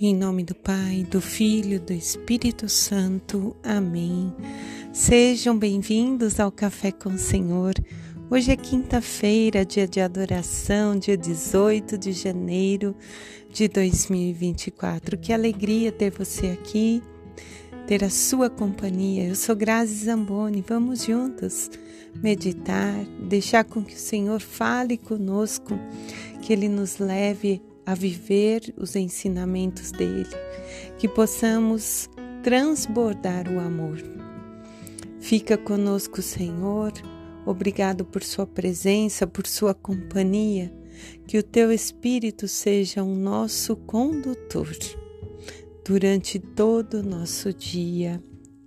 Em nome do Pai, do Filho, do Espírito Santo. Amém. Sejam bem-vindos ao Café com o Senhor. Hoje é quinta-feira, dia de adoração, dia 18 de janeiro de 2024. Que alegria ter você aqui, ter a sua companhia. Eu sou Grazi Zamboni. Vamos juntos meditar, deixar com que o Senhor fale conosco, que Ele nos leve a viver os ensinamentos dele, que possamos transbordar o amor. Fica conosco, Senhor. Obrigado por Sua presença, por Sua companhia. Que o Teu Espírito seja o nosso condutor durante todo o nosso dia.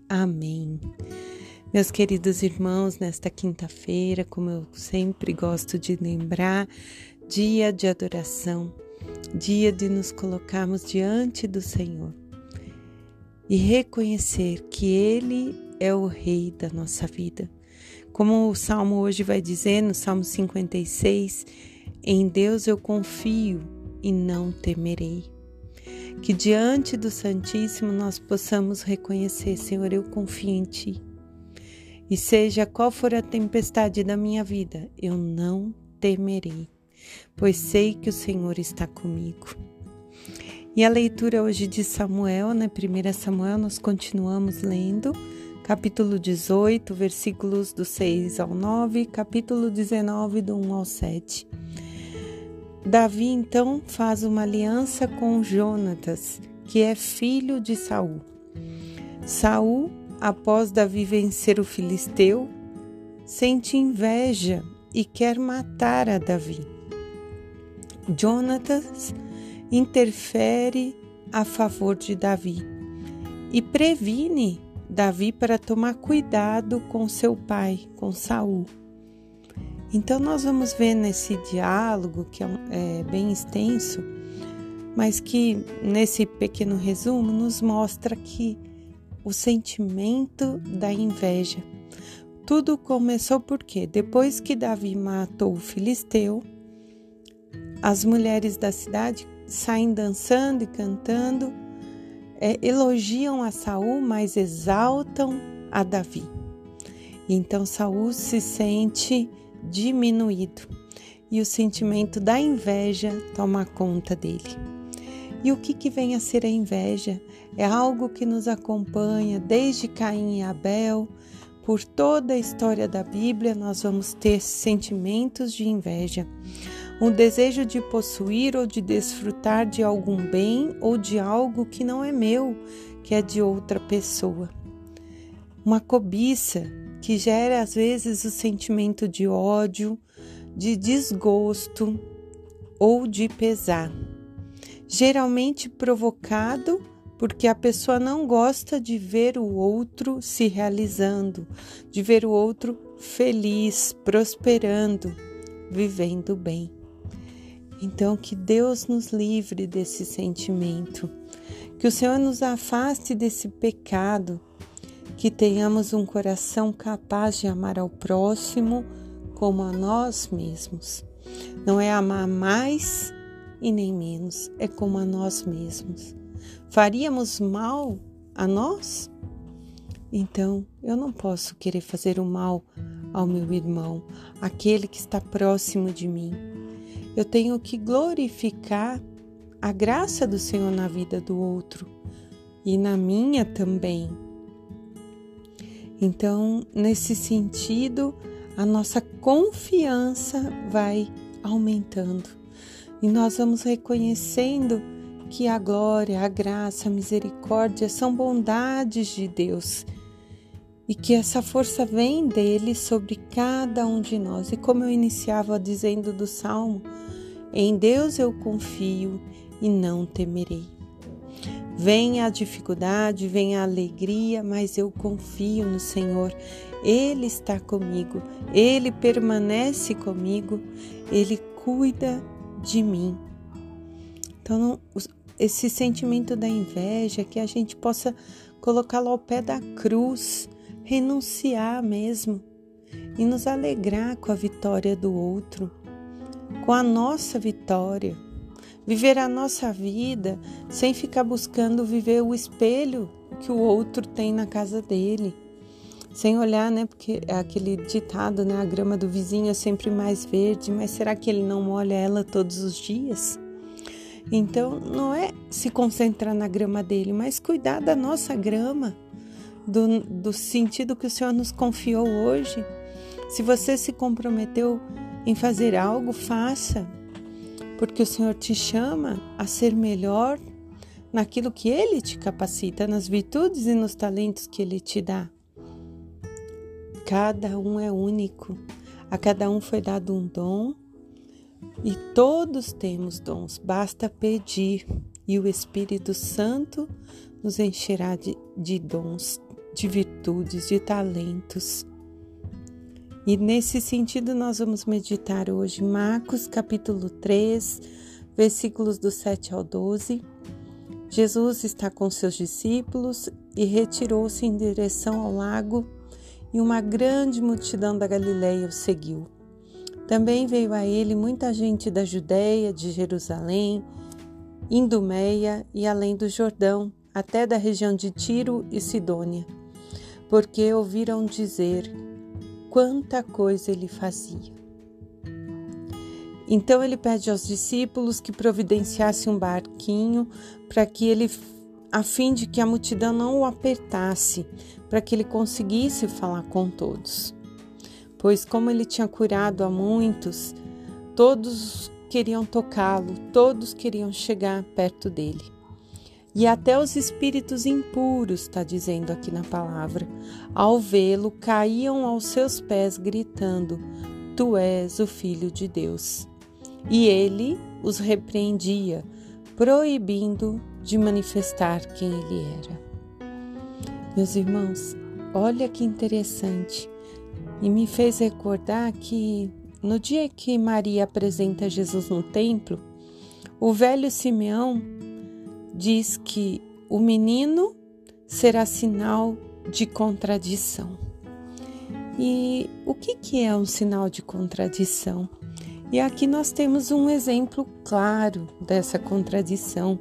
Amém. Meus queridos irmãos, nesta quinta-feira, como eu sempre gosto de lembrar, dia de adoração, dia de nos colocarmos diante do Senhor e reconhecer que Ele é o Rei da nossa vida. Como o Salmo hoje vai dizer, no Salmo 56, em Deus eu confio e não temerei. Que diante do Santíssimo nós possamos reconhecer, Senhor, eu confio em Ti. E seja qual for a tempestade da minha vida, eu não temerei pois sei que o Senhor está comigo. E a leitura hoje de Samuel, né? 1 Samuel, nós continuamos lendo, capítulo 18, versículos do 6 ao 9, capítulo 19, do 1 ao 7. Davi então faz uma aliança com Jonatas, que é filho de Saul. Saul, após Davi vencer o filisteu, sente inveja e quer matar a Davi. Jonatas interfere a favor de Davi e previne Davi para tomar cuidado com seu pai, com Saul. Então nós vamos ver nesse diálogo que é, é bem extenso, mas que nesse pequeno resumo nos mostra que o sentimento da inveja. Tudo começou porque depois que Davi matou o filisteu, as mulheres da cidade saem dançando e cantando, é, elogiam a Saul, mas exaltam a Davi. Então Saul se sente diminuído e o sentimento da inveja toma conta dele. E o que, que vem a ser a inveja? É algo que nos acompanha desde Caim e Abel. Por toda a história da Bíblia, nós vamos ter sentimentos de inveja um desejo de possuir ou de desfrutar de algum bem ou de algo que não é meu, que é de outra pessoa. Uma cobiça que gera às vezes o sentimento de ódio, de desgosto ou de pesar. Geralmente provocado porque a pessoa não gosta de ver o outro se realizando, de ver o outro feliz, prosperando, vivendo bem. Então, que Deus nos livre desse sentimento, que o Senhor nos afaste desse pecado, que tenhamos um coração capaz de amar ao próximo como a nós mesmos. Não é amar mais e nem menos, é como a nós mesmos. Faríamos mal a nós? Então, eu não posso querer fazer o mal ao meu irmão, aquele que está próximo de mim eu tenho que glorificar a graça do Senhor na vida do outro e na minha também. Então, nesse sentido, a nossa confiança vai aumentando e nós vamos reconhecendo que a glória, a graça, a misericórdia são bondades de Deus e que essa força vem dele sobre cada um de nós. E como eu iniciava dizendo do salmo, em Deus eu confio e não temerei. Vem a dificuldade, vem a alegria, mas eu confio no Senhor. Ele está comigo, ele permanece comigo, ele cuida de mim. Então, esse sentimento da inveja, que a gente possa colocá-lo ao pé da cruz, renunciar mesmo e nos alegrar com a vitória do outro com a nossa vitória, Viver a nossa vida sem ficar buscando viver o espelho que o outro tem na casa dele. Sem olhar, né? Porque é aquele ditado, né? A grama do vizinho é sempre mais verde, mas será que ele não molha ela todos os dias? Então, não é se concentrar na grama dele, mas cuidar da nossa grama, do, do sentido que o Senhor nos confiou hoje. Se você se comprometeu em fazer algo, faça, porque o Senhor te chama a ser melhor naquilo que Ele te capacita, nas virtudes e nos talentos que Ele te dá. Cada um é único, a cada um foi dado um dom e todos temos dons, basta pedir e o Espírito Santo nos encherá de, de dons, de virtudes, de talentos. E nesse sentido, nós vamos meditar hoje Marcos capítulo 3, versículos do 7 ao 12. Jesus está com seus discípulos e retirou-se em direção ao lago, e uma grande multidão da Galiléia o seguiu. Também veio a ele muita gente da Judéia, de Jerusalém, Indumeia e além do Jordão, até da região de Tiro e Sidônia, porque ouviram dizer quanta coisa ele fazia. Então ele pede aos discípulos que providenciassem um barquinho para que ele a fim de que a multidão não o apertasse, para que ele conseguisse falar com todos pois, como ele tinha curado a muitos, todos queriam tocá-lo, todos queriam chegar perto dele. E até os espíritos impuros, está dizendo aqui na palavra, ao vê-lo, caíam aos seus pés, gritando: Tu és o Filho de Deus. E ele os repreendia, proibindo de manifestar quem ele era. Meus irmãos, olha que interessante e me fez recordar que no dia que Maria apresenta Jesus no templo, o velho Simeão diz que o menino será sinal de contradição. E o que, que é um sinal de contradição? E aqui nós temos um exemplo claro dessa contradição.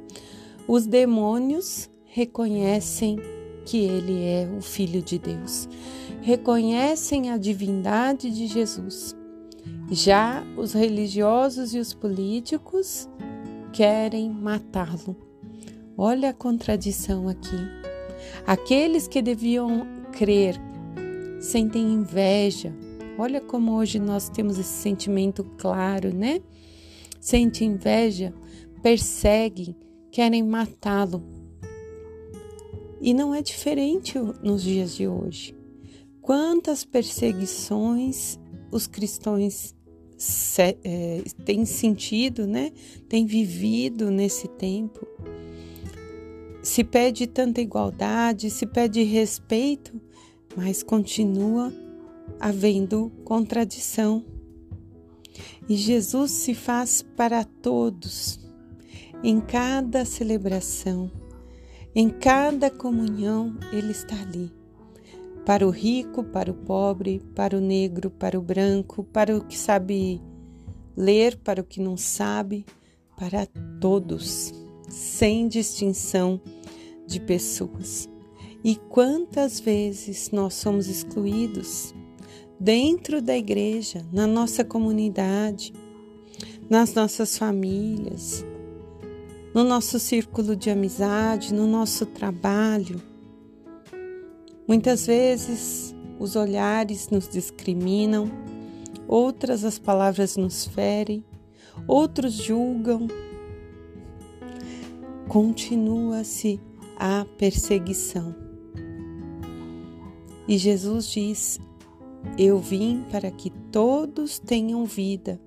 Os demônios reconhecem que ele é o Filho de Deus reconhecem a divindade de Jesus. Já os religiosos e os políticos querem matá-lo. Olha a contradição aqui. Aqueles que deviam crer sentem inveja. Olha como hoje nós temos esse sentimento claro, né? Sente inveja, perseguem, querem matá-lo. E não é diferente nos dias de hoje. Quantas perseguições os cristãos é, têm sentido, né? Têm vivido nesse tempo. Se pede tanta igualdade, se pede respeito, mas continua havendo contradição. E Jesus se faz para todos, em cada celebração, em cada comunhão, Ele está ali para o rico, para o pobre, para o negro, para o branco, para o que sabe ler, para o que não sabe, para todos, sem distinção de pessoas. E quantas vezes nós somos excluídos dentro da igreja, na nossa comunidade, nas nossas famílias, no nosso círculo de amizade, no nosso trabalho Muitas vezes os olhares nos discriminam, outras as palavras nos ferem, outros julgam. Continua-se a perseguição. E Jesus diz: Eu vim para que todos tenham vida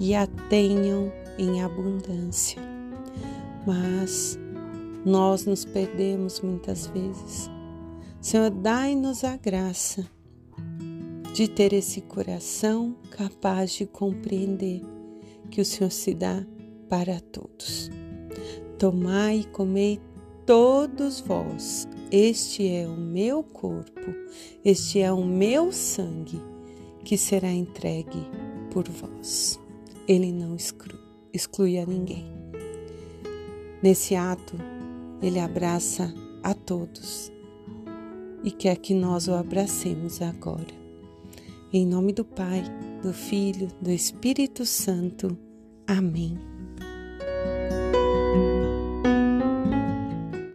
e a tenham em abundância. Mas nós nos perdemos muitas vezes Senhor, dai-nos a graça de ter esse coração capaz de compreender que o Senhor se dá para todos. Tomai e comei todos vós, este é o meu corpo, este é o meu sangue que será entregue por vós. Ele não exclui a ninguém. Nesse ato, ele abraça a todos e quer que nós o abracemos agora. Em nome do Pai, do Filho, do Espírito Santo. Amém.